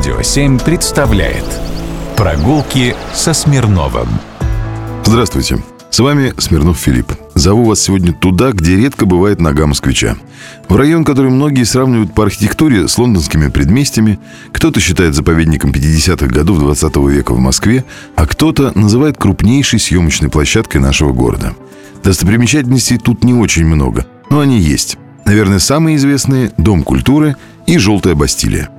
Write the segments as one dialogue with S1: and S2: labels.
S1: Радио 7 представляет Прогулки со Смирновым
S2: Здравствуйте, с вами Смирнов Филипп. Зову вас сегодня туда, где редко бывает нога москвича. В район, который многие сравнивают по архитектуре с лондонскими предместьями, кто-то считает заповедником 50-х годов 20 века в Москве, а кто-то называет крупнейшей съемочной площадкой нашего города. Достопримечательностей тут не очень много, но они есть. Наверное, самые известные – Дом культуры и Желтая Бастилия.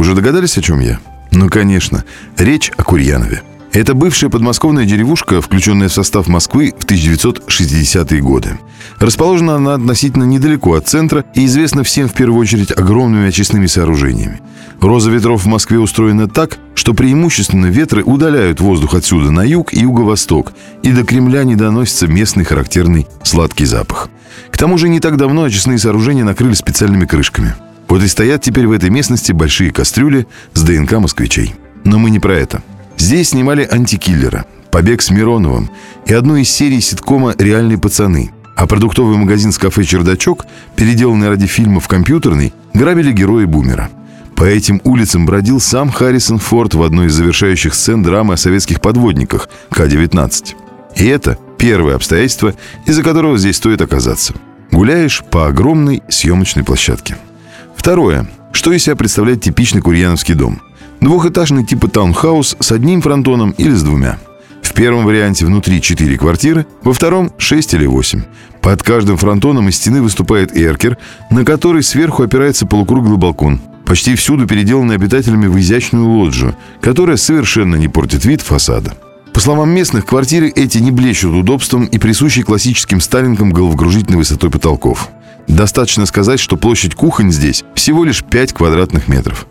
S2: Уже догадались, о чем я? Ну, конечно. Речь о Курьянове. Это бывшая подмосковная деревушка, включенная в состав Москвы в 1960-е годы. Расположена она относительно недалеко от центра и известна всем в первую очередь огромными очистными сооружениями. Роза ветров в Москве устроена так, что преимущественно ветры удаляют воздух отсюда на юг и юго-восток, и до Кремля не доносится местный характерный сладкий запах. К тому же не так давно очистные сооружения накрыли специальными крышками. Вот и стоят теперь в этой местности большие кастрюли с ДНК москвичей. Но мы не про это. Здесь снимали «Антикиллера», «Побег с Мироновым» и одну из серий ситкома «Реальные пацаны». А продуктовый магазин с кафе «Чердачок», переделанный ради фильма в компьютерный, грабили герои «Бумера». По этим улицам бродил сам Харрисон Форд в одной из завершающих сцен драмы о советских подводниках К-19. И это первое обстоятельство, из-за которого здесь стоит оказаться. Гуляешь по огромной съемочной площадке. Второе. Что из себя представляет типичный курьяновский дом? Двухэтажный типа таунхаус с одним фронтоном или с двумя. В первом варианте внутри 4 квартиры, во втором 6 или 8. Под каждым фронтоном из стены выступает эркер, на который сверху опирается полукруглый балкон, почти всюду переделанный обитателями в изящную лоджию, которая совершенно не портит вид фасада. По словам местных, квартиры эти не блещут удобством и присущей классическим сталинкам головокружительной высотой потолков. Достаточно сказать, что площадь кухонь здесь всего лишь 5 квадратных метров.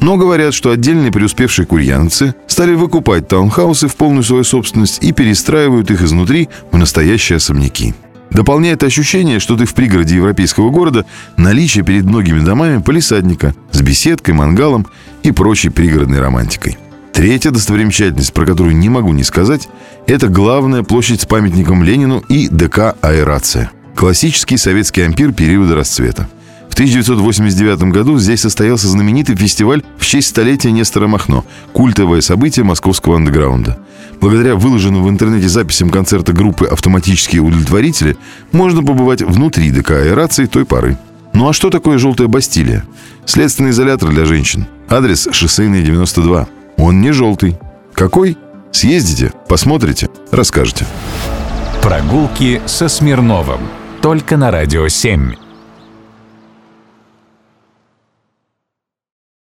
S2: Но говорят, что отдельные преуспевшие курьяновцы стали выкупать таунхаусы в полную свою собственность и перестраивают их изнутри в настоящие особняки. Дополняет ощущение, что ты в пригороде европейского города наличие перед многими домами полисадника с беседкой, мангалом и прочей пригородной романтикой. Третья достопримечательность, про которую не могу не сказать, это главная площадь с памятником Ленину и ДК «Аэрация». Классический советский ампир периода расцвета. В 1989 году здесь состоялся знаменитый фестиваль в честь столетия Нестора Махно, культовое событие московского андеграунда. Благодаря выложенным в интернете записям концерта группы «Автоматические удовлетворители» можно побывать внутри ДК аэрации той поры. Ну а что такое «желтая Бастилия»? Следственный изолятор для женщин. Адрес шоссейная 92. Он не желтый. Какой? Съездите, посмотрите, расскажете.
S1: Прогулки со Смирновым. Только на Радио 7.